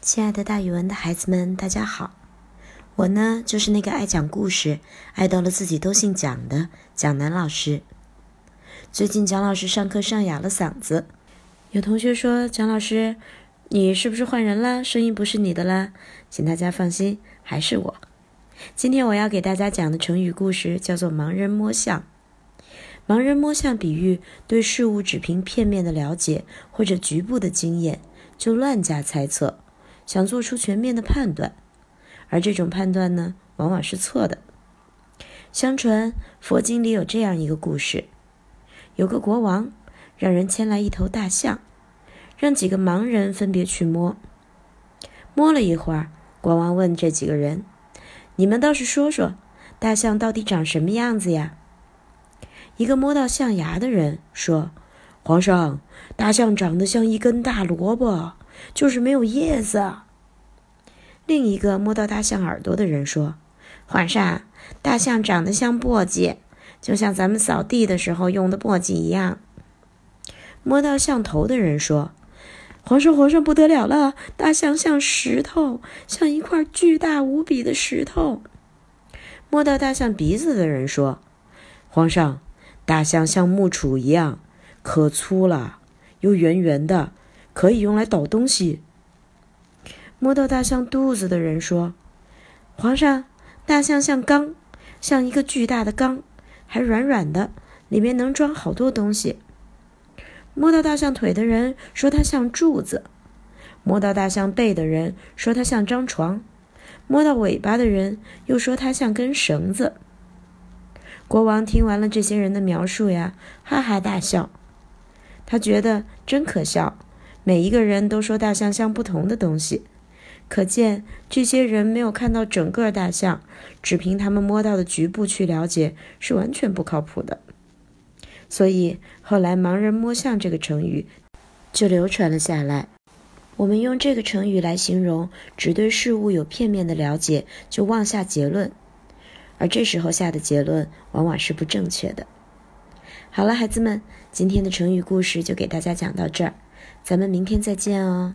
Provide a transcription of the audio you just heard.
亲爱的，大语文的孩子们，大家好！我呢，就是那个爱讲故事、爱到了自己都姓蒋的蒋楠老师。最近蒋老师上课上哑了嗓子，有同学说蒋老师，你是不是换人了？声音不是你的啦？请大家放心，还是我。今天我要给大家讲的成语故事叫做“盲人摸象”。盲人摸象比喻对事物只凭片面的了解或者局部的经验就乱加猜测。想做出全面的判断，而这种判断呢，往往是错的。相传佛经里有这样一个故事：有个国王让人牵来一头大象，让几个盲人分别去摸。摸了一会儿，国王问这几个人：“你们倒是说说，大象到底长什么样子呀？”一个摸到象牙的人说：“皇上，大象长得像一根大萝卜。”就是没有叶子。另一个摸到大象耳朵的人说：“皇上，大象长得像簸箕，就像咱们扫地的时候用的簸箕一样。”摸到象头的人说：“皇上，皇上不得了了，大象像石头，像一块巨大无比的石头。”摸到大象鼻子的人说：“皇上，大象像木杵一样，可粗了，又圆圆的。”可以用来倒东西。摸到大象肚子的人说：“皇上，大象像缸，像一个巨大的缸，还软软的，里面能装好多东西。”摸到大象腿的人说：“它像柱子。”摸到大象背的人说：“它像张床。”摸到尾巴的人又说：“它像根绳子。”国王听完了这些人的描述呀，哈哈大笑，他觉得真可笑。每一个人都说大象像不同的东西，可见这些人没有看到整个大象，只凭他们摸到的局部去了解是完全不靠谱的。所以后来“盲人摸象”这个成语就流传了下来。我们用这个成语来形容只对事物有片面的了解就妄下结论，而这时候下的结论往往是不正确的。好了，孩子们，今天的成语故事就给大家讲到这儿。咱们明天再见哦。